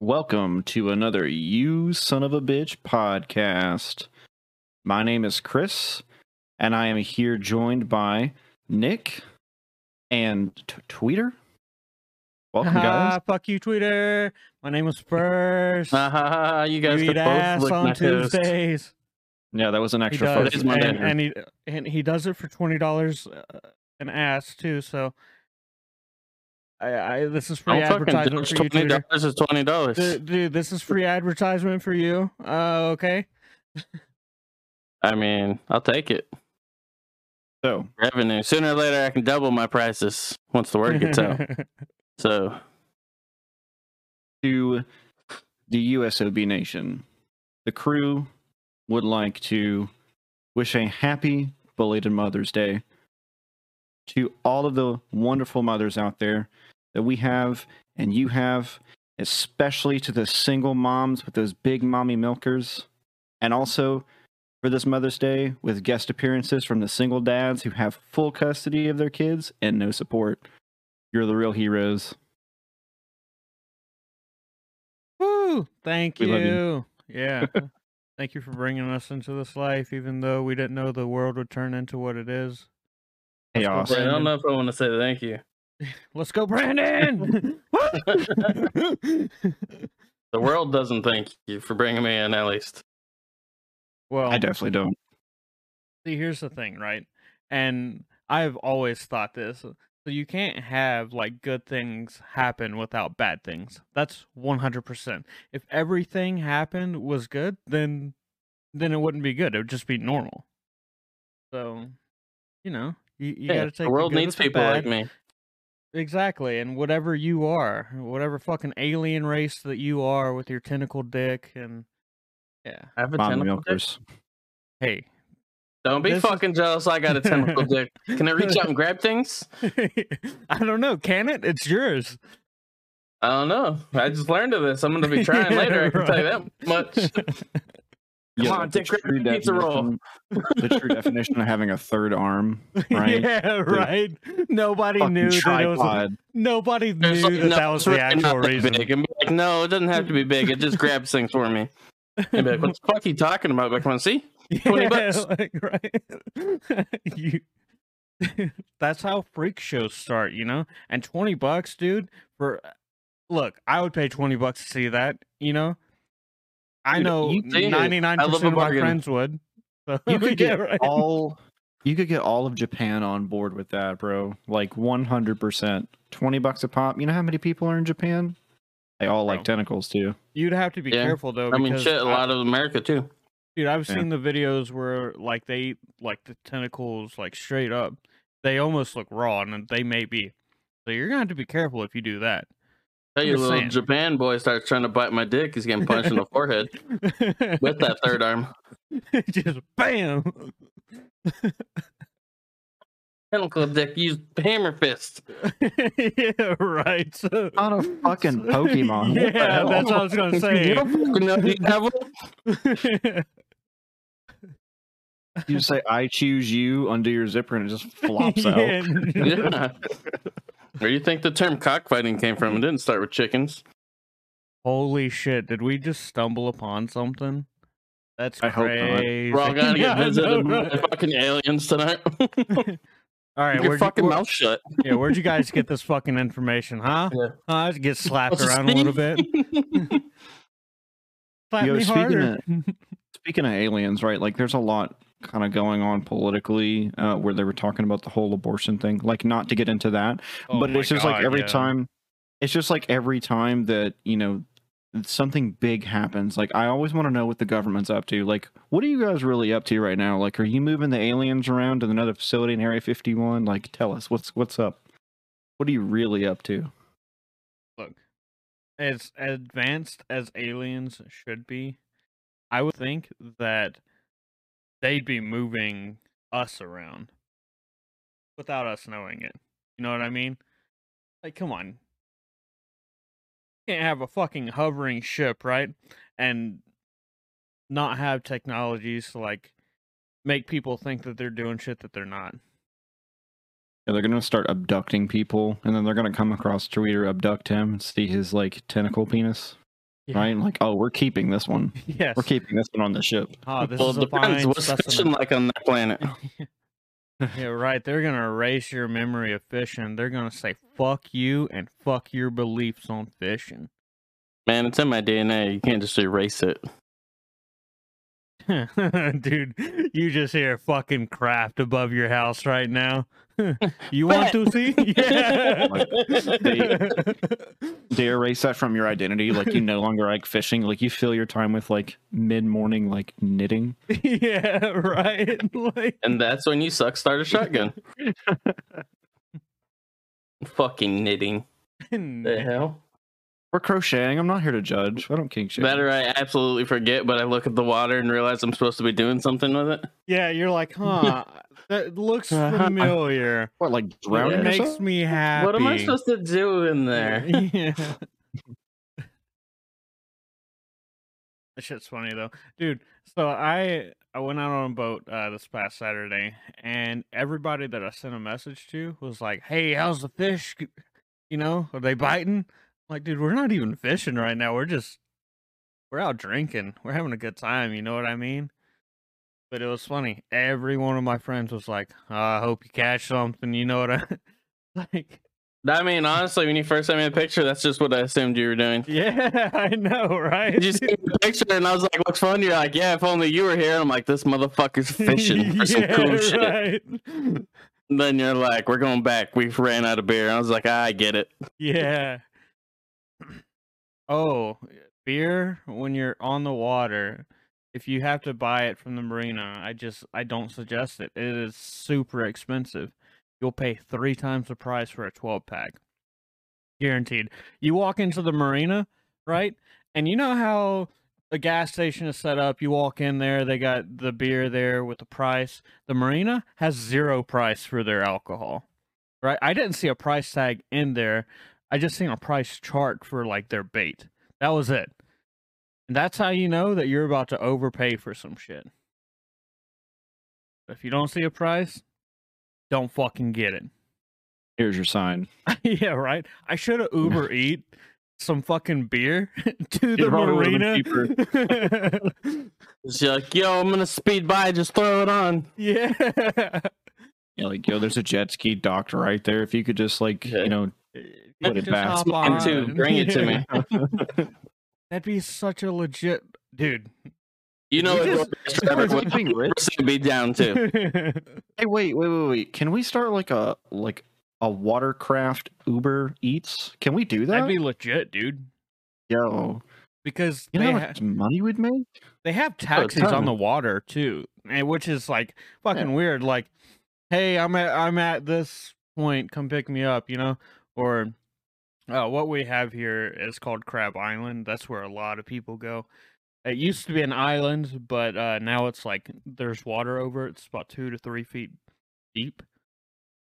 Welcome to another You Son of a Bitch podcast. My name is Chris, and I am here joined by Nick and T- Tweeter. Welcome, guys. Ah, fuck you, Twitter. My name was first. You guys you could both ass on. Tuesdays. Yeah, that was an He extra does. Today's Monday. and, and he and he does it for twenty dollars uh, an ass too. So, I, I this is free Don't advertisement for you, twenty Twitter. dollars is twenty dollars. Dude, dude, this is free advertisement for you. Uh, okay. I mean, I'll take it. So, Revenue. Sooner or later, I can double my prices once the word gets out. So, to the USOB Nation, the crew would like to wish a happy belated Mother's Day to all of the wonderful mothers out there that we have and you have, especially to the single moms with those big mommy milkers, and also for this Mother's Day with guest appearances from the single dads who have full custody of their kids and no support. You're the real heroes. Woo! Thank We you. you. Yeah. Thank you for bringing us into this life, even though we didn't know the world would turn into what it is. Let's go, Chaos. I don't know if I want to say thank you. Let's go, Brandon! The world doesn't thank you for bringing me in, at least. well, I definitely don't. see, here's the thing, right? And I've always thought this. So you can't have like good things happen without bad things. That's 100%. If everything happened was good, then then it wouldn't be good. It would just be normal. So, you know, you, you Yeah, got to take the world good needs with the people like me. Exactly, and whatever you are, whatever fucking alien race that you are with your tentacle dick, and yeah, I have a Mommy tentacle dick. hey, Don't be This is- fucking jealous. I got a tentacle dick. Can I reach out and grab things? I don't know, can it? It's yours. I don't know. I just learned of this. I'm going to be trying later. I can tell you that much. Come on, the dick grab true pizza roll. definition- the true definition of having a third arm, right? yeah, right. Nobody Fucking knew that it was. tripod. Nobody knew There's like, that no, that was the actual reason. Big. And be like, no, it doesn't have to be big. It just grabs things for me. And be like, what the fuck are you talking about? Like, come on, see? 20 bucks. like, right? you, that's how freak shows start, you know. And twenty bucks, dude. For uh, look, I would pay twenty bucks to see that. You know, I Dude, know you- Dude, ninety nine I love a percent of my bargain. friends would. So, You could yeah, get right. all. You could get all of Japan on board with that, bro. Like one hundred percent. Twenty bucks a pop. You know how many people are in Japan? They all like tentacles too. You'd have to be Yeah. careful though. I mean, shit, a lot of America, too. Dude, I've Yeah. seen the videos where like they eat like the tentacles like straight up. They almost look raw, and they may be. So you're gonna have to be careful if you do that. Tell you, little saying. Japan boy starts trying to bite my dick. He's getting punched in the forehead with that third arm. Just bam. Tentacle dick, use hammer fist. yeah, right. So, Not a fucking Pokemon. Yeah, that's what I was gonna You say. Don't fucking know you have say "I choose you" under your zipper and it just flops out. Yeah. Yeah. Where do you think the term cockfighting came from? It didn't start with chickens. Holy shit! Did we just stumble upon something? That's I hope crazy. We're all gonna get I visited by fucking aliens tonight. All right, your where'd you, fucking where- mouth shut. yeah, where'd you guys get this fucking information, huh? Yeah. Huh? Get slapped What's his around a little bit. Slap Yo, me speaking harder. Speaking of aliens, right? Like, there's a lot kind of going on politically uh, where they were talking about the whole abortion thing. Like, not to get into that, Oh but it's just like every yeah. time it's just like every time that you know something big happens like i always want to know what the government's up to like what are you guys really up to right now like are you moving the aliens around to another facility in area 51 like tell us what's what's up what are you really up to Look, as advanced as aliens should be, I would think that they'd be moving us around without us knowing it. You know what I mean? Like, come on. You can't have a fucking hovering ship, right? And not have technologies to like make people think that they're doing shit that they're not. Yeah, they're gonna start abducting people, and then they're gonna come across Tweeter, abduct him, see his like tentacle penis, Yeah. right? Like, oh, we're keeping this one. Yes. We're keeping this one on the ship. Oh, this well, is it depends. fine What's fishing like on that planet? Yeah, right. They're gonna erase your memory of fishing. They're gonna say "fuck you" and "fuck your beliefs on fishing." Man, it's in my DNA. You can't just erase it. Dude, you just hear fucking craft above your house right now. you want to see? Yeah. Like, They erase that from your identity. Like you no longer like fishing. Like you fill your time with like mid morning like knitting. yeah, right. Like, And that's when you suck start a shotgun. Fucking knitting. The hell? Or crocheting. I'm not here to judge. I don't kink shit. Better I absolutely forget, but I look at the water and realize I'm supposed to be doing something with it. yeah, you're like, huh? That looks familiar. What like drowning? It makes me happy. What am I supposed to do in there? Yeah. That shit's funny though, dude. So I I went out on a boat uh, this past Saturday, and everybody that I sent a message to was like, "Hey, how's the fish? You know, are they biting?" Like, dude, we're not even fishing right now. We're just we're out drinking. We're having a good time. You know what I mean? But it was funny. Every one of my friends was like, oh, "I hope you catch something." You know what I like? I mean, honestly, when you first sent me the picture, that's just what I assumed you were doing. Yeah, I know, right? You see the picture, and I was like, "Looks fun." You're like, "Yeah, if only you were here." And I'm like, "This motherfucker's fishing for some Yeah, cool shit." And then you're like, "We're going back. We ran out of beer." And I was like, ah, "I get it." Yeah. Oh, beer when you're on the water. If you have to buy it from the marina, I just I don't suggest it. It is super expensive. You'll pay three times the price for a 12 pack. Guaranteed. You walk into the marina, right? And you know how the gas station is set up. You walk in there, they got the beer there with the price. The marina has zero price for their alcohol. Right? I didn't see a price tag in there. I just seen a price chart for like their bait. That was it. And that's how you know that you're about to overpay for some shit. If you don't see a price, don't fucking get it. Here's your sign. yeah, right. I should have Uber eat some fucking beer to the It probably marina. She's like, "Yo, I'm gonna speed by. Just throw it on." yeah. Yeah, like yo, there's a jet ski docked right there. If you could just like Yeah. you know You Eh, Put it back. hop Mine Bring it to me. That'd be such a legit dude. You know We what just- Trevor We're would being be down to. Hey, wait, wait, wait, wait. Can we start like a like a watercraft Uber Eats? Can we do that? That'd be legit, dude. yo. Because You know they how ha- much money we'd make? they have taxis on the water too, and which is like fucking weird. Like, hey, I'm at I'm at this point. Come pick me up, you know. Or uh, what we have here is called Crab Island. That's where a lot of people go. It used to be an island, but uh, now it's like there's water over it. It's about two to three feet deep.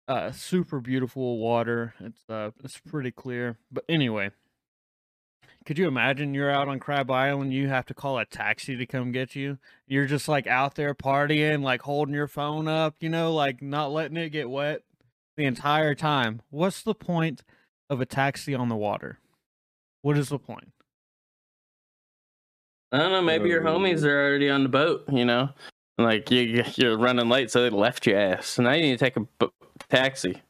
Uh, super beautiful water. It's uh, it's pretty clear. But anyway, could you imagine you're out on Crab Island? You have to call a taxi to come get you. You're just like out there partying, like holding your phone up, you know, like not letting it get wet the entire time. What's the point of a taxi on the water? What is the point? I don't know. Maybe your homies uh, are already on the boat. You know, like you you're running late, so they left your ass. So now you need to take a b- taxi.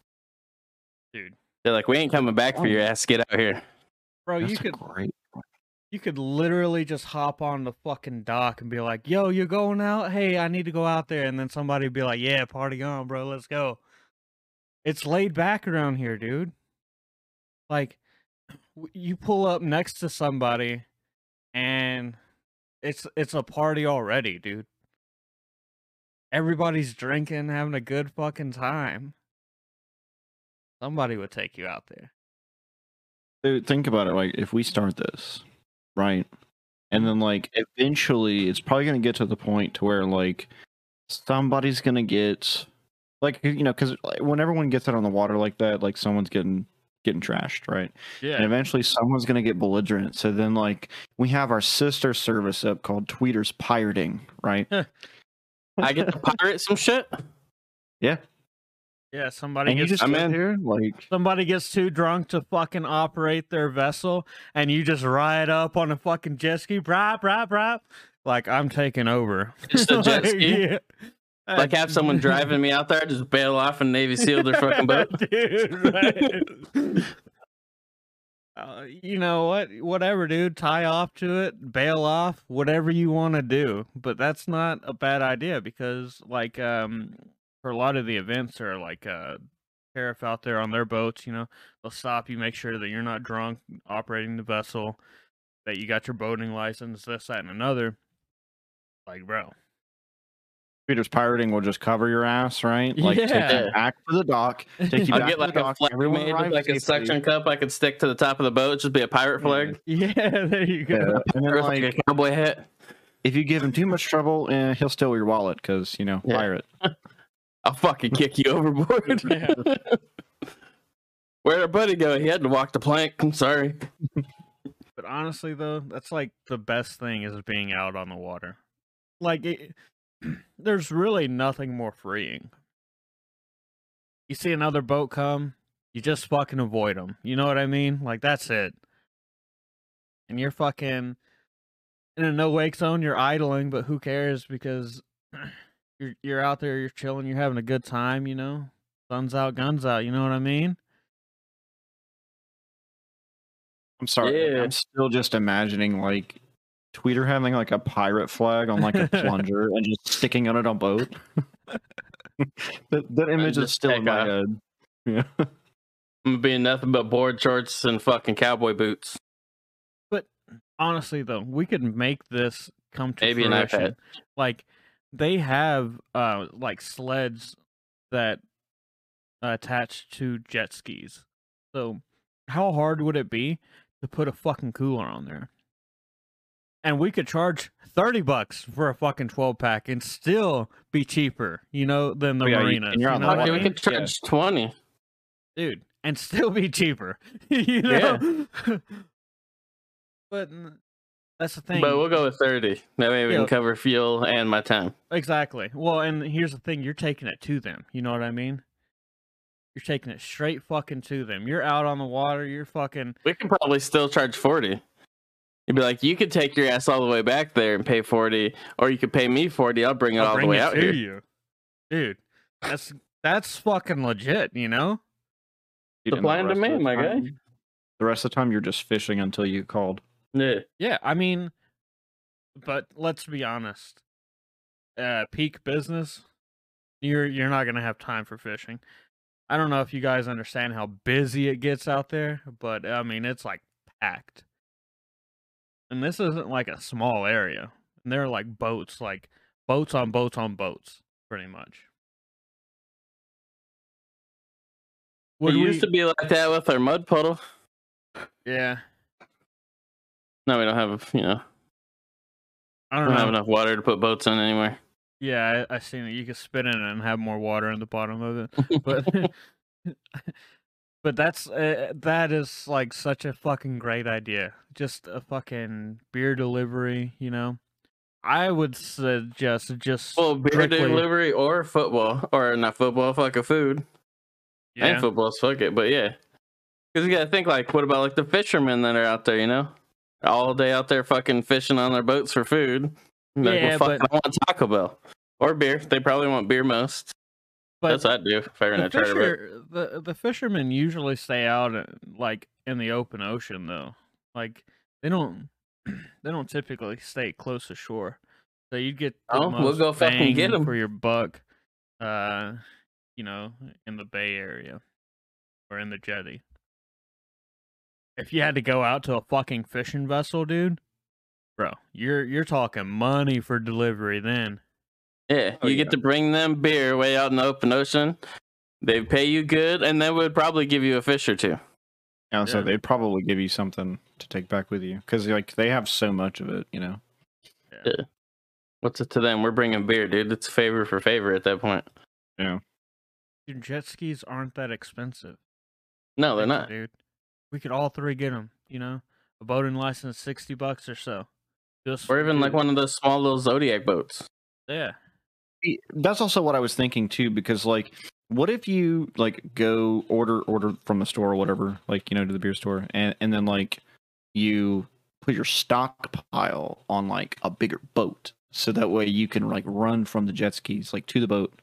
Dude. They're like, we ain't coming back for your ass. Get out here. Bro, That's you could great. you could literally just hop on the fucking dock and be like, "Yo, you're going out? Hey, I need to go out there." And then somebody would be like, "Yeah, party on, bro. Let's go." It's laid back around here, dude. Like you pull up next to somebody and it's it's a party already, dude. Everybody's drinking, having a good fucking time. Somebody would take you out there. Dude, think about it. Like, if we start this, right, and then like eventually, it's probably gonna get to the point to where like somebody's gonna get like you know because when everyone gets out on the water like that, like someone's getting getting trashed, right? yeah And Yeah. eventually someone's going to get belligerent. So then, like, we have our sister service up called Tweeters Pirating, right? I get to pirate some shit. yeah. Yeah. Somebody And you gets just I'm in. here, like, somebody gets too drunk to fucking operate their vessel, and you just ride up on a fucking jet ski, brap, brap, brap. Like I'm taking over. Just a jet Like, ski? yeah. Like have someone driving me out there, just bail off and Navy SEAL their fucking boat. dude. Right? Uh, you know what? Whatever, dude. Tie off to it, bail off, whatever you want to do. But that's not a bad idea because, like, um, for a lot of the events are like uh, tariff out there on their boats. You know, they'll stop you, make sure that you're not drunk operating the vessel, that you got your boating license, this, that, and another. Like, bro, Tweeters Pirating will just cover your ass, right? Like, take Yeah. you back to the dock, take you I'll back get to like the a dock. flag everyone made with arrives like a suction cup I could stick to the top of the boat, just be a pirate flag. yeah, there you go. Yeah. And then, like like, a cowboy hat. if you give him too much trouble, eh, he'll steal your wallet because, you know, Yeah. pirate. I'll fucking kick you overboard. Where'd our buddy go? He had to walk the plank. I'm sorry. But honestly, though, that's like the best thing is being out on the water. Like, it, there's really nothing more freeing. You see another boat come, you just fucking avoid them. You know what I mean? Like, that's it. And you're fucking in a no wake zone. You're idling, but who cares? Because you're you're out there, you're chilling, you're having a good time. You know, sun's out, guns out. You know what I mean? I'm sorry. Yeah. I'm still just imagining, like, Tweeter having, like, a pirate flag on, like, a plunger and just sticking on it on a boat. that, that image is still in my off. head. Yeah. I'm gonna be in nothing but board shorts and fucking cowboy boots. But honestly though we could make this come to Maybe an fruition. iPad. like they have uh like sleds that attach to jet skis so how hard would it be to put a fucking cooler on there and we could charge 30 bucks for a fucking 12 pack and still be cheaper you know than the Oh, yeah, marinas and you're you know Okay, we could charge twenty. dude, and still be cheaper. you know? but that's the thing. But we'll go with thirty. That way we Yeah. can cover fuel and my time. Exactly. Well, and here's the thing: you're taking it to them. You know what I mean? You're taking it straight fucking to them. You're out on the water. You're fucking. We can probably still charge forty. You'd be like, you could take your ass all the way back there and pay forty, or you could pay me forty. I'll bring it I'll all bring the way out here. you, dude. That's that's fucking legit. You know? Dude, the Supply and rest demand, my guy. The rest of the time, you're just fishing until you called. Yeah. Yeah. I mean, but let's be honest. Uh, peak business, you're you're not gonna have time for fishing. I don't know if you guys understand how busy it gets out there, but I mean it's like packed. And this isn't like a small area. And there are like boats, like boats on boats on boats, pretty much. it used to be like that with our mud puddle. yeah. No, we don't have, you know, I don't don't have enough water to put boats in anywhere. Yeah, I, I seen it. You could spit in it and have more water in the bottom of it. But but that's uh, that is like such a fucking great idea. Just a fucking beer delivery, you know. I would suggest just well, beer strictly- delivery or football, or not football, fuck a food. yeah. And football's fuck it, but yeah. Because you gotta think like, what about like the fishermen that are out there, you know? All day out there fucking fishing on their boats for food. Like, Yeah, well, fuck, but- I want Taco Bell. Or beer. They probably want beer most. But That's what I'd do if I the, a charter boat. fisher, the the fishermen usually stay out uh, like in the open ocean though. Like they don't they don't typically stay close to shore. So you'd get Oh, we'll go fucking get them for your buck, uh, you know, in the Bay Area or in the jetty. If you had to go out to a fucking fishing vessel, dude, bro, you're you're talking money for delivery then. Yeah, Oh, you yeah. get to bring them beer way out in the open ocean. They pay you good, and they would probably give you a fish or two. And so Yeah. they'd probably give you something to take back with you because like they have so much of it, you know. Yeah. What's it to them? We're bringing beer, dude. It's favor for favor at that point. Yeah. Dude, jet skis aren't that expensive. No, they're not. dude. We could all three get them. You know, a boating license, sixty bucks or so. Just Or even like one of those small little Zodiac boats. Yeah. See, That's also what I was thinking too, because like, what if you like go order order from the store or whatever, like you know, to the beer store, and and then like you put your stockpile on like a bigger boat, so that way you can like run from the jet skis like to the boat.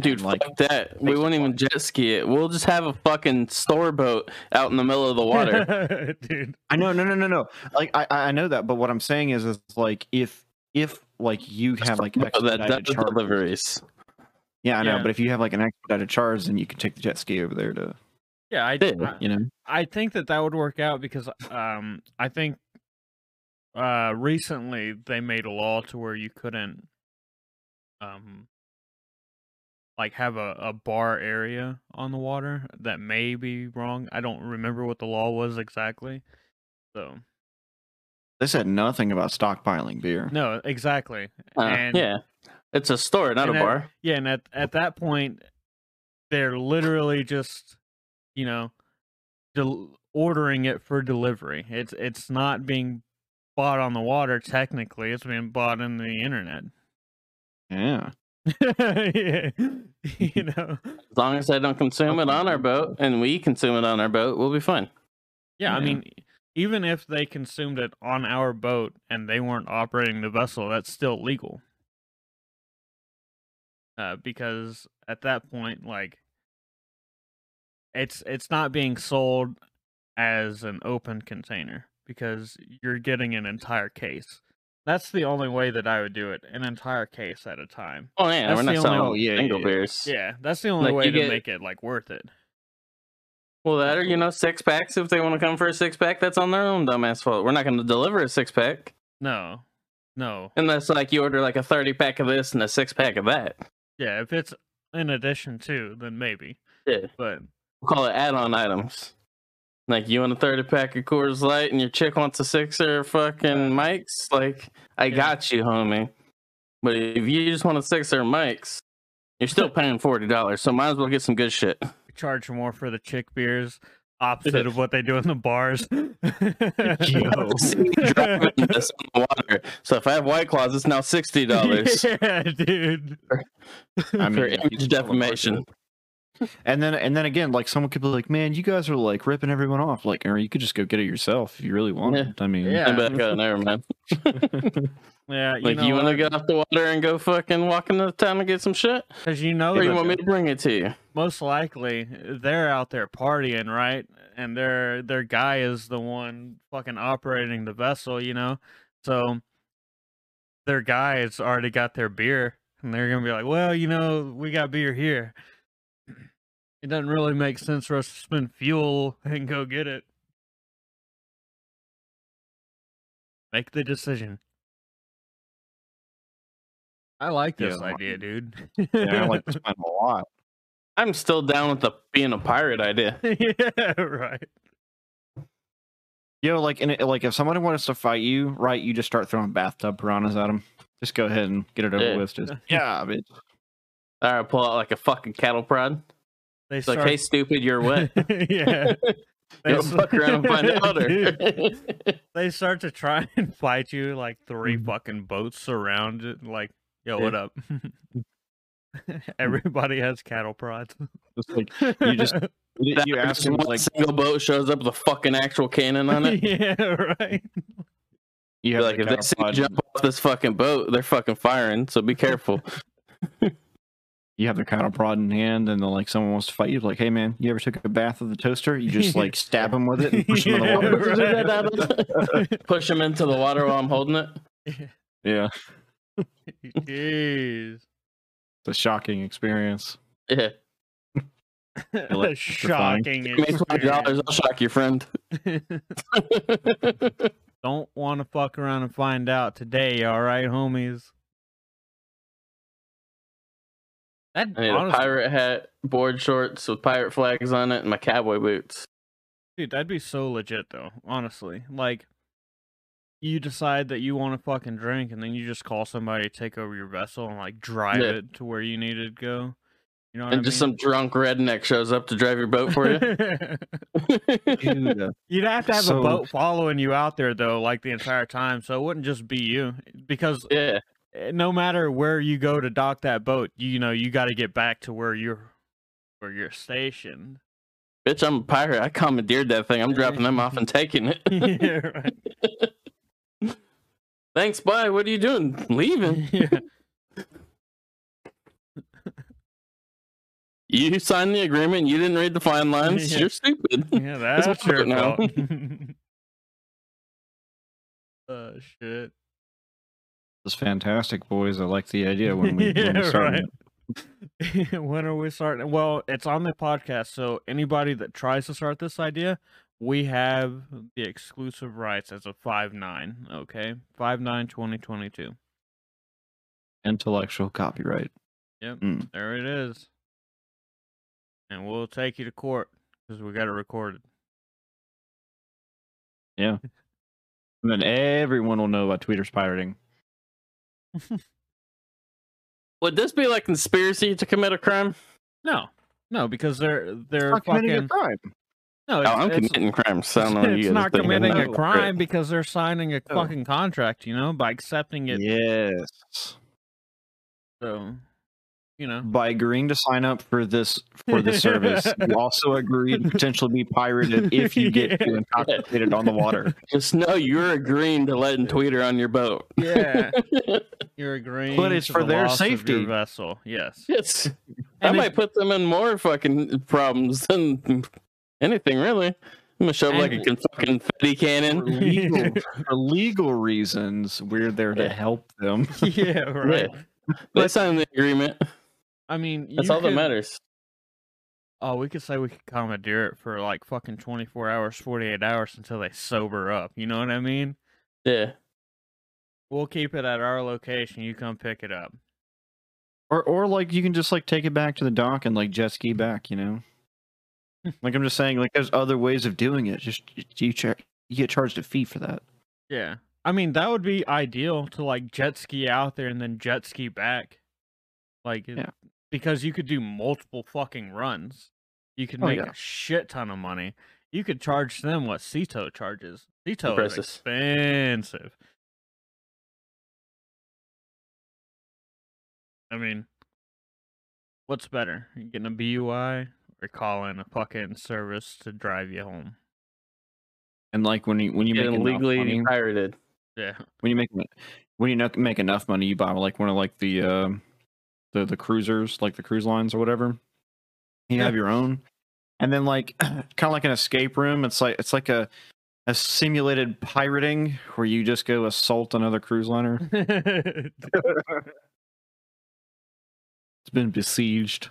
Dude, And, like, fuck that. We won't even jet ski it. We'll just have a fucking store boat out in the middle of the water. dude. I know, no, no, no, no. Like I I know that, but what I'm saying is, is like if if like you have like that expedited does charges- deliveries. Yeah, I know, Yeah. but if you have like an expedited charge, then you can take the jet ski over there to Yeah, I, did. You know. I think that that would work out because um I think uh recently they made a law to where you couldn't um like have a, a bar area on the water that may be wrong. I don't remember what the law was exactly. So They said nothing about stockpiling beer. no, exactly. Uh, and yeah. It's a store, not a that- bar. Yeah, and at at that point, they're literally just, you know, del- ordering it for delivery. It's it's not being bought on the water. Technically, it's being bought in the internet. Yeah. yeah. you know. As long as they don't consume it on our boat and we consume it on our boat, we'll be fine. Yeah, I mean, even if they consumed it on our boat and they weren't operating the vessel, that's still legal. Uh, because at that point, like, it's it's not being sold as an open container because you're getting an entire case. That's the only way that I would do it, an entire case at a time. Oh yeah, That's we're the not only- selling Oh, yeah, single yeah. beers. Yeah, that's the only Like, way to get- make it like worth it. Well, that or you know, six packs. If they want to come for a six pack, that's on their own dumbass fault. We're not going to deliver a six pack No, no, unless like you order like a thirty pack of this and a six pack of that. yeah. If it's in addition to, then maybe. Yeah, But we'll call it add-on items. Like you want a thirty pack of Coors Light and your chick wants a sixer fucking Mike's. Like I Yeah. got you, homie. But if you just want a sixer Mike's, you're still paying forty dollars. So might as well get some good shit. Charge more for the chick beers, opposite of what they do in the bars. See me driving this on the water. So if I have white claws, it's now sixty dollars yeah, dude. I mean, for you image sell it defamation. It. And then and then again, like someone could be like, "Man, you guys are like ripping everyone off." Like, or you could just go get it yourself if you really want Yeah. it. I mean, Yeah. And back out, never mind. Yeah, you Like know you want to what? get off the water and go fucking walk into town and get some shit, Cause you know or you want me to bring it to you? most likely they're out there partying, right? And their their guy is the one fucking operating the vessel, you know. So their guy has already got their beer, and they're gonna be like, "Well, you know, we got beer here. It doesn't really make sense for us to spend fuel and go get it." Make the decision. I like this Yeah, idea, dude. yeah, I like to spend a lot. I'm still down with the being a pirate idea. yeah, right. Yo, like, and it, like if somebody wants to fight you, right? You just start throwing bathtub piranhas at them. Just go ahead and get it over Yeah. with. Just yeah, bitch. All right, pull out like a fucking cattle prod. They It's like, hey, stupid, you're wet. yeah. They Go fuck around and find out. They start to try and fight you like three Mm-hmm. fucking boats surround it. Like, yo, what up? Everybody has cattle prods. Like you just you, you ask them like single boat shows up with a fucking actual cannon on it. yeah, right. you Be have like, if they see you jump off this fucking boat, they're fucking firing. So be careful. You have the cattle prod in hand, and then like someone wants to fight you, like, hey man, you ever took a bath with the toaster? You just like stab them with it and push them in the Yeah, water. right. Push them into the water while I'm holding it. Yeah, Jeez. it's a shocking experience. Yeah. electrifying. Shocking. Give me twenty dollars, I'll shock your friend. Don't want to fuck around and find out today, all right, homies? That I need honestly, a pirate hat, board shorts with pirate flags on it, and my cowboy boots. dude, that'd be so legit though. Honestly, like, you decide that you want to fucking drink, and then you just call somebody to take over your vessel and like drive Yeah. it to where you need it to go. You know what And I just mean? some drunk redneck shows up to drive your boat for you. Dude, uh, You'd have to have So- a boat following you out there though, like the entire time, so it wouldn't just be you. Because yeah. Eh, no matter where you go to dock that boat, you know you got to get back to where you're where you're stationed. Bitch, I'm a pirate. I commandeered that thing. I'm dropping them off and taking it. yeah, right. Thanks, bye. What are you doing? Leaving. yeah. You signed the agreement. You didn't read the fine lines. Yeah. You're stupid. Yeah, That's your now. fault. Oh shit. This is fantastic, boys. I like the idea when we, when we start. right. when are we starting? Well, it's on the podcast, so anybody that tries to start this idea, we have the exclusive rights as a five nine. Okay, five nine twenty twenty two. Intellectual copyright. Yep, Mm. there it is. And we'll take you to court because we got it recorded. Yeah. and then everyone will know about tweeters pirating. Would this be like conspiracy to commit a crime? No, no, because they're they're Not committing a fucking crime. no. Oh, It's, I'm it's- committing crimes. So I don't know what you it's not committing a oh, crime because they're signing a No. fucking contract, you know, by accepting it. Yes. So, you know, By agreeing to sign up for this for the service, you also agree to potentially be pirated if you get too intoxicated on the water. Just know you're agreeing to letting Tweeter on your boat. yeah, you're agreeing. But it's to for the their loss of your safety. vessel. Yes. Yes. That And might it- put them in more fucking problems than anything, really. I'm gonna show up like a And- con- fucking confetti For cannon. legal, for legal reasons, we're there to help them. yeah. Right. They signed the agreement. I mean, That's you all that matters. Oh, we could say we could commandeer it for like fucking 24 hours, 48 hours until they sober up. You know what I mean? Yeah. We'll keep it at our location. You come pick it up. Or or like you can just like take it back to the dock and like jet ski back, you know? like I'm just saying, like there's other ways of doing it. Just you char- you get charged a fee for that. Yeah. I mean, that would be ideal to like jet ski out there and then jet ski back. Like, Yeah. Because you could do multiple fucking runs. You could Oh, make yeah. a shit ton of money. You could charge them what Sea Tow charges. Sea Tow is expensive. I mean, what's better? You getting a BUI or calling a fucking service to drive you home? And like when you when you make Getting enough legally money, pirated. Yeah. when you make when you make enough money, you buy like one of like the uh, the the cruisers, like the cruise lines or whatever. You Yeah. have your own, and then like kind of like an escape room. It's like it's like a a simulated pirating where you just go assault another cruise liner. It's been besieged.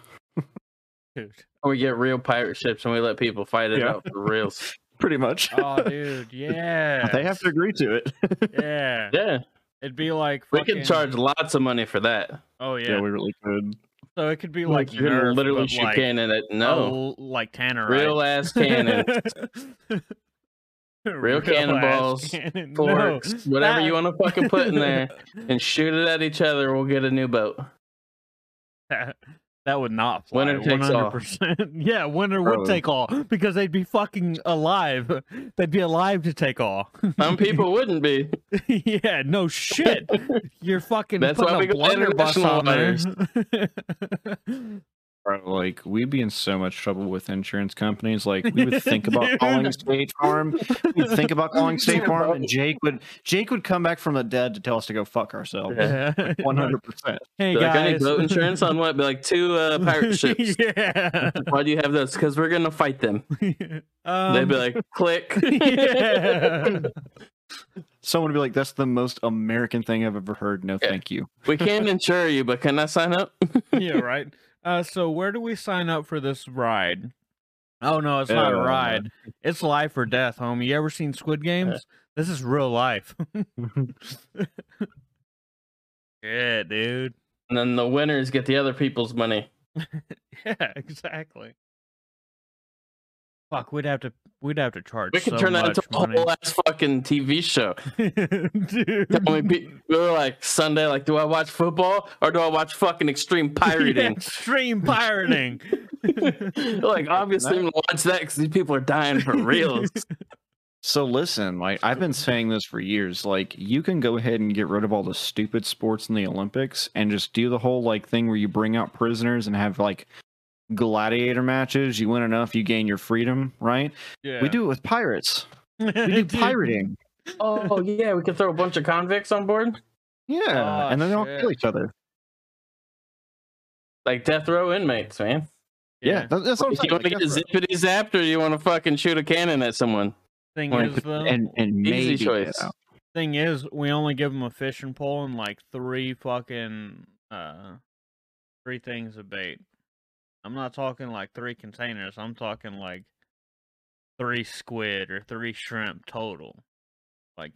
We get real pirate ships and we let people fight it Yeah. out for reals. Pretty much. Oh, dude, yeah. they have to agree to it. Yeah. Yeah. It'd be like We fucking... could charge lots of money for that. Oh yeah. yeah, we really could. so it could be like you can Nerf, literally but shoot like, cannon at no. oh, like Tanner. Real ass cannon. Real cannonballs, cannon. Forks, No, whatever you want to fucking put in there and shoot it at each other, we'll get a new boat. that, that would not fly. Winner takes 100%. yeah, winner would take all because they'd be fucking alive. They'd be alive to take all. Some people wouldn't be. yeah, no shit. You're fucking That's putting why we a go blunderbuss international on there. Bro, Like we'd be in so much trouble with insurance companies. Like we would think about calling State Farm. We'd think about calling State Farm, and Jake would Jake would come back from the dead to tell us to go fuck ourselves. Yeah. One hundred percent. Hey Be like, I need guys. boat insurance on what? Be like two uh, pirate ships. yeah. Why do you have those? Because we're gonna fight them. um, They'd be like, click. yeah. Someone would be like, "That's the most American thing I've ever heard." No, Yeah. thank you. we can't insure you, but can I sign up? yeah, right. Uh, so where do we sign up for this ride? Oh no, it's not a Uh, ride. It's life or death, homie. You ever seen Squid Games? This is real life. yeah, dude. And then the winners get the other people's money. Yeah, exactly. Fuck, we'd have to we'd have to charge. We could so turn that much into a money. whole ass fucking TV show. Dude. Tell me, we were like Sunday, like, do I watch football or do I watch fucking extreme pirating? Extreme pirating. like, obviously, I'm gonna watch that because these people are dying for real. So listen, like I've been saying this for years. Like you can go ahead and get rid of all the stupid sports in the Olympics and just do the whole like thing where you bring out prisoners and have like gladiator matches. You win enough, you gain your freedom, right? yeah. We do it with pirates. We do pirating. oh yeah, we can throw a bunch of convicts on board, Yeah, Oh, and then they all kill each other. like death row inmates, man. Yeah, that- that's what I'm If you saying. want to get that's zippity zapped, or you want to fucking shoot a cannon at someone? Thing Like, is, though, and and Easy maybe get choice. thing is, we only give them a fishing pole and like three fucking uh, three things of bait. I'm not talking like three containers. I'm talking like three squid or three shrimp total. Like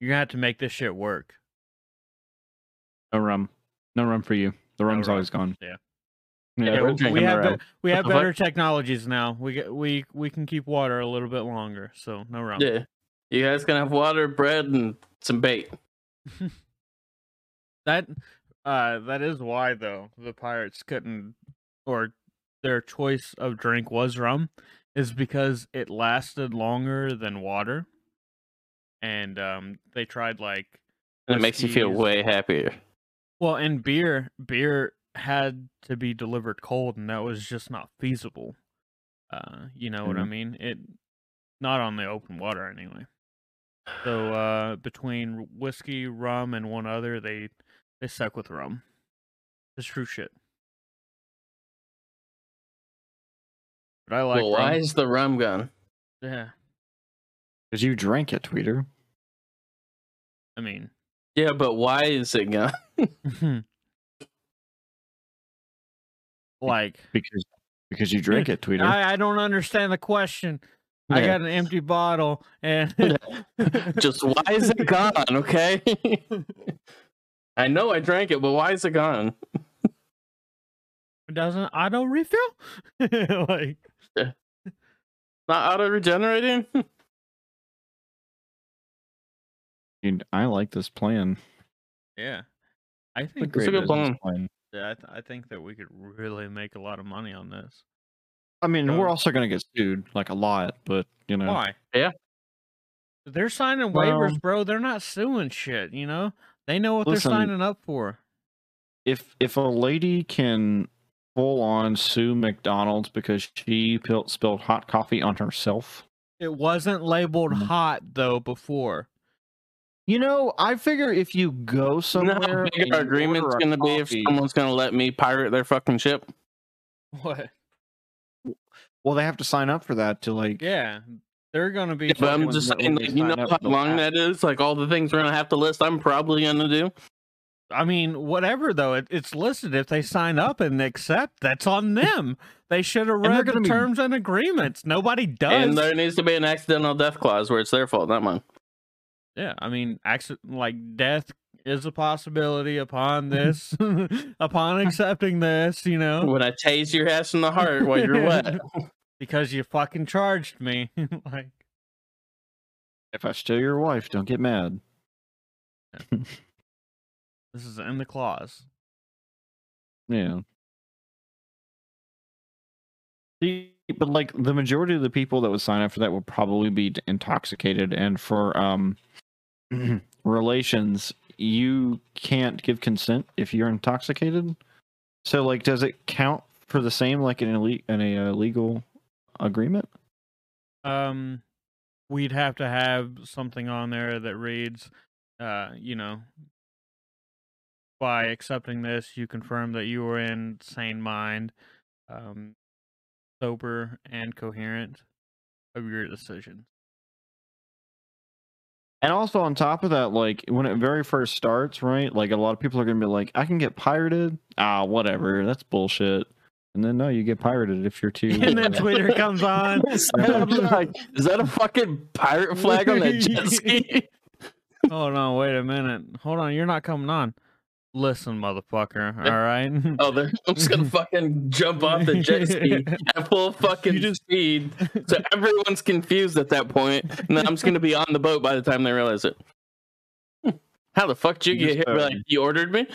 you're gonna have to make this shit work. No rum, no rum for you. The rum's rum. always gone. Yeah. yeah. Yeah, we- we're drinking we the have be- we have better technologies now. We get we we can keep water a little bit longer, so no rum. Yeah, you guys can have water, bread, and some bait. That uh that is why though the pirates couldn't or their choice of drink was rum is because it lasted longer than water. And um they tried like And it makes you feel way happier. well and beer beer had to be delivered cold and that was just not feasible. Uh you know what I Mhm. mean? It not on the open water anyway. So uh between whiskey, rum and one other they they stuck with rum. It's true shit. But I like well, rum. why is the rum gone? Yeah. Because you drank it, Tweeter. I mean Yeah, but why is it gone? like Because because you drank it, Tweeter. I, I don't understand the question. I got an empty bottle and Just why is it gone? Okay. I know I drank it, but why is it gone? it doesn't auto refill? like Not auto regenerating? Dude, I like this plan. yeah. I It's a think It's a good plan. plan. yeah, I, th- I think that we could really make a lot of money on this. I mean, So- we're also gonna get sued like a lot, but you know, Why? Yeah. They're signing Well- waivers, bro. They're not suing shit, you know? They know what Listen, they're signing up for. if if a lady can full on sue McDonald's because she pil- spilled hot coffee on herself, It wasn't labeled Mhm. hot though before. you know, I figure if you go You know somewhere, how big our agreement's gonna be if someone's gonna let me pirate their fucking ship? What? well, they have to sign up for that to like. Yeah. They're gonna be Yeah, but I'm just saying, like, you know how long that is? Like all the things we're gonna have to list, I'm probably gonna do. I mean, whatever though, it, it's listed. If they sign up and accept, that's on them. They should have read the be- terms and agreements. Nobody does. And there needs to be an accidental death clause where it's their fault, not mine. Yeah, I mean, accident like death is a possibility upon this, upon accepting this. You know, When I tase your ass in the heart while you're wet. because you fucking charged me. like, If I steal your wife, don't get mad. This is in the clause. Yeah. See, but like the majority of the people that would sign up for that would probably be intoxicated, and for um relations, you can't give consent if you're intoxicated. So, like, does it count for the same like in a le- in a uh, legal agreement? Um, we'd have to have something on there that reads, uh, you know, by accepting this, you confirm that you were in sane mind, um, sober and coherent of your decision. And also on top of that, like when it very first starts, right? Like a lot of people are gonna be like, "I can get pirated." Ah, whatever. That's bullshit. And then no, you get pirated if you're too. and then Twitter comes on. Like, is that a fucking pirate flag on that jet ski? Hold on, wait a minute. Hold on, you're not coming on. Listen, motherfucker. All right. Oh, I'm just gonna fucking jump off the jet ski at full fucking You just- speed, so everyone's confused at that point, and then I'm just gonna be on the boat by the time they realize it. How the fuck did you, You get here? Like, you ordered me?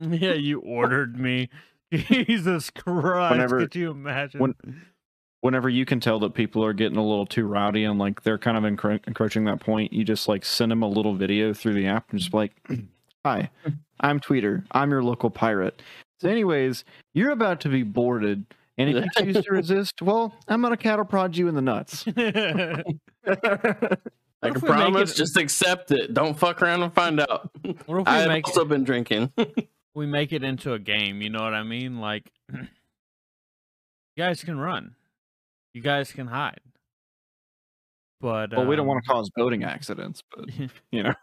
yeah, you ordered me. Jesus Christ! Whenever- could you imagine? when- Whenever you can tell that people are getting a little too rowdy and like they're kind of encro- encroaching that point, you just like send them a little video through the app and just be like, "Hi, I'm Tweeter. I'm your local pirate." So, anyways, you're about to be boarded, and if you choose to resist, well, I'm gonna cattle prod you in the nuts. I can promise, it- just accept it. Don't fuck around and find out. what if we I've make also been drinking. we make it into a game? You know what I mean? Like, you guys can run, you guys can hide, but well, we don't um, want to cause boating accidents, but you know,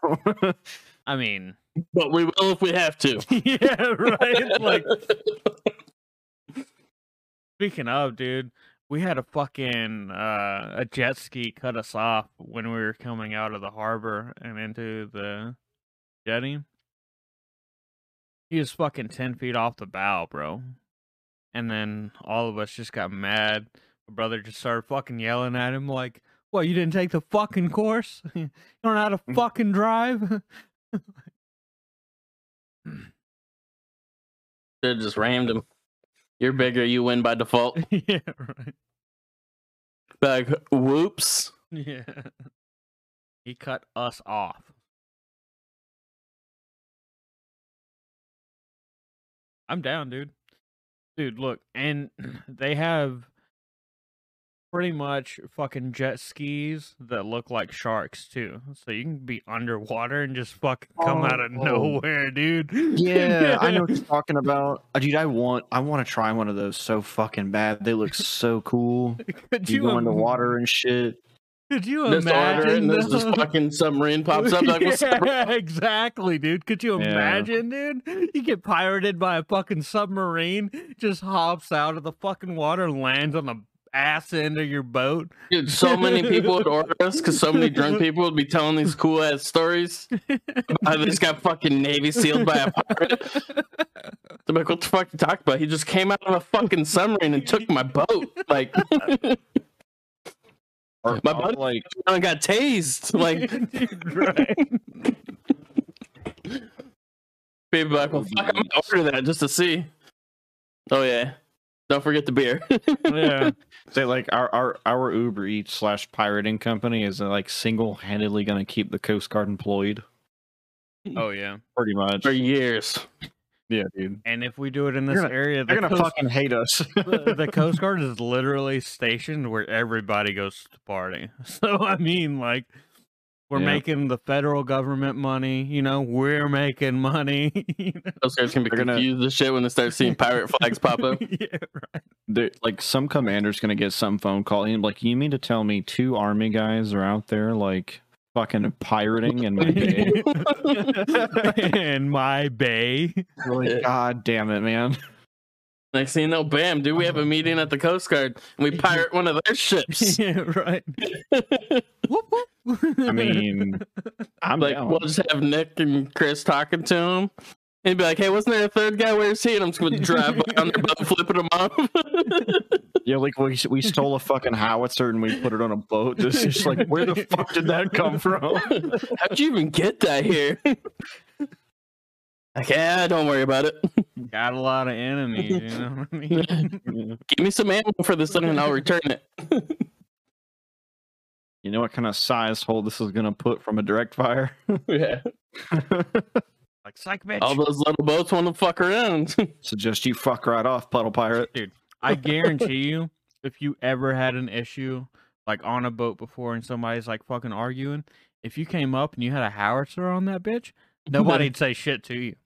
I mean, but we will if we have to. yeah, right. Like, speaking of, dude, we had a fucking uh, a jet ski cut us off when we were coming out of the harbor and into the jetty. He was fucking ten feet off the bow, bro. And then all of us just got mad. My brother just started fucking yelling at him like, "What? You didn't take the fucking course? you don't know how to Mm. fucking drive?" Hmm. They just rammed him. You're bigger, you win by default. yeah, right. Like, whoops. Yeah. He cut us off. I'm down, dude. Dude, look, and they have pretty much fucking jet skis that look like sharks too. So you can be underwater and just fucking come out of Oh. nowhere, dude. yeah, I know what you're talking about. Uh, Dude, I want, I want to try one of those so fucking bad. They look so cool. Could You you, go im- into water and shit. Could you Just imagine? and there's this fucking submarine pops up. Like, yeah, exactly, dude. Could you Yeah. imagine, dude? You get pirated by a fucking submarine, just hops out of the fucking water, lands on the ass end of your boat. Dude, so many people would order us because so many drunk people would be telling these cool ass stories. I just got fucking Navy sealed by a pirate. They're like, what the fuck you talk about? He just came out of a fucking submarine and took my boat. Like, My or, buddy- like, I got tased. Like, right? people be like, well, fuck, I'm gonna order that just to see. Oh, yeah. Don't forget the beer. yeah. say like our our our Uber Eats slash pirating company is uh, like single handedly going to keep the Coast Guard employed. Oh yeah. Pretty much. For years. Yeah, dude. And if we do it in this gonna- area, the They're gonna coast, fucking hate us. the, the Coast Guard is literally stationed where everybody goes to party. So I mean, like, we're Yeah. making the federal government money. You know, we're making money. you know? Those guys can be They're gonna- confused as shit when they start seeing pirate flags pop up. yeah, right. They're- like some commander's gonna get some phone call and like, you mean to tell me two army guys are out there like fucking pirating in my bay? in my bay. You're like, God damn it, man. Next thing you know, bam, dude, we have a uh-huh. meeting at the Coast Guard and we pirate one of their ships. yeah, right. Whoop, whoop. I mean, I'm like, down. we'll just have Nick and Chris talking to him. He'd be like, hey, wasn't there a third guy? Where's he? And I'm just going to drive by on their boat, flipping him off. Yeah, like we we stole a fucking howitzer and we put it on a boat. Just, just like, where the fuck did that come from? How'd you even get that here? like, yeah, don't worry about it. Got a lot of enemies, you know what I mean? Give me some ammo for this thing and I'll return it. You know what kind of size hole this is gonna put from a direct fire? yeah. Like, psych, bitch. All those little boats want to fuck around. Suggest you fuck right off, puddle pirate. Dude, I guarantee you, if you ever had an issue like on a boat before and somebody's like fucking arguing, if you came up and you had a howitzer on that bitch, nobody'd say shit to you.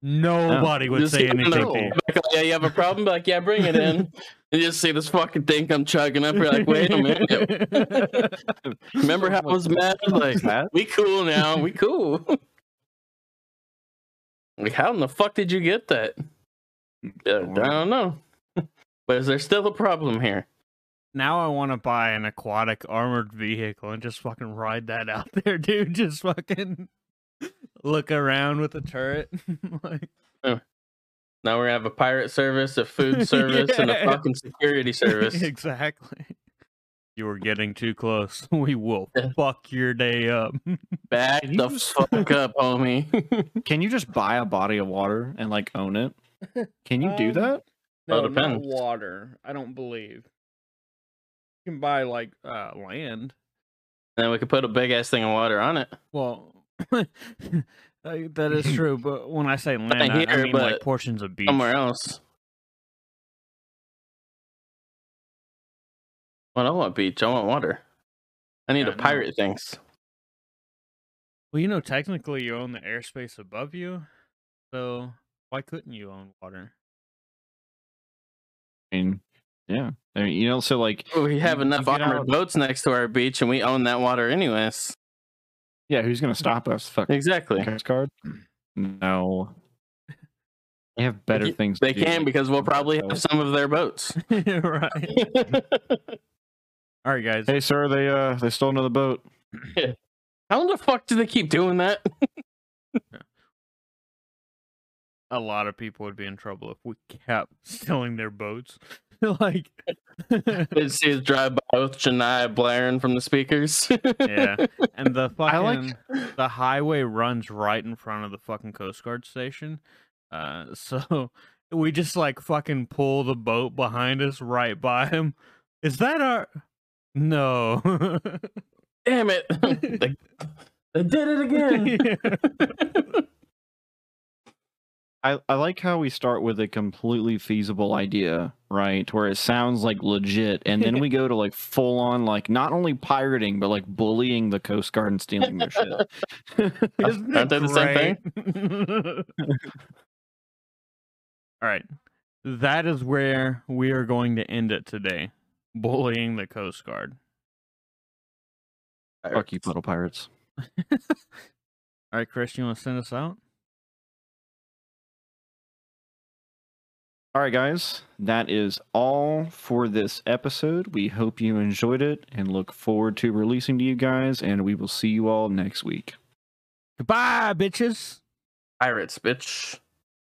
Nobody would Just say see anything the- like, oh, yeah, you have a problem? Be Like, yeah, bring it in. You just see this fucking thing I'm chugging up. You're like, wait a minute. Remember how I was mad? Like, that? we cool now. We cool. Like, how in the fuck did you get that? Yeah, I don't know. But is there still a problem here? now I want to buy an aquatic armored vehicle and just fucking ride that out there, dude. Just fucking look around with a turret. like, Now we're gonna have a pirate service, a food service, and a fucking security service. exactly. You were getting too close. We will fuck your day up. Back the just- fuck up, homie. Can you just buy a body of water and like own it? Can you do Um, that? Well, no, not water. I don't believe. You can buy like uh land. then we could put a big ass thing of water on it. Well, that is true. But when I say land, I, I mean like portions of beach. Somewhere else. Well, I don't want beach. I want water. I need Yeah, to no. pirate things. Well, you know, technically you own the airspace above you, so why couldn't you own water? I mean, yeah. I mean, you know, so like, We have enough armored boats next to our beach, and we own that water anyways. Yeah, who's gonna stop us? Fuck Exactly. Coast Guard? No. They have better ca- things. They to do, can like because we'll probably have some of their boats. right. All right, guys. Hey, sir, they uh they stole another boat. How the fuck do they keep doing that? A lot of people would be in trouble if we kept stealing their boats. like, Did see us drive by with Shania blaring from the speakers. yeah. And the fucking like- the highway runs right in front of the fucking Coast Guard station. Uh, so we just like fucking pull the boat behind us right by him. Is that our? No. Damn it! they, they did it again. I, I like how we start with a completely feasible idea, right? Where it sounds like legit, and then we go to like full on like not only pirating but like bullying the Coast Guard and stealing their shit. Isn't Aren't they the same thing? All right. That is where we are going to end it today. Bullying the Coast Guard. Fuck you, puddle pirates. All right, Chris, you want to send us out? All right, guys, that is all for this episode. We hope you enjoyed it and look forward to releasing to you guys, and we will see you all next week. Goodbye, bitches. Pirates, bitch.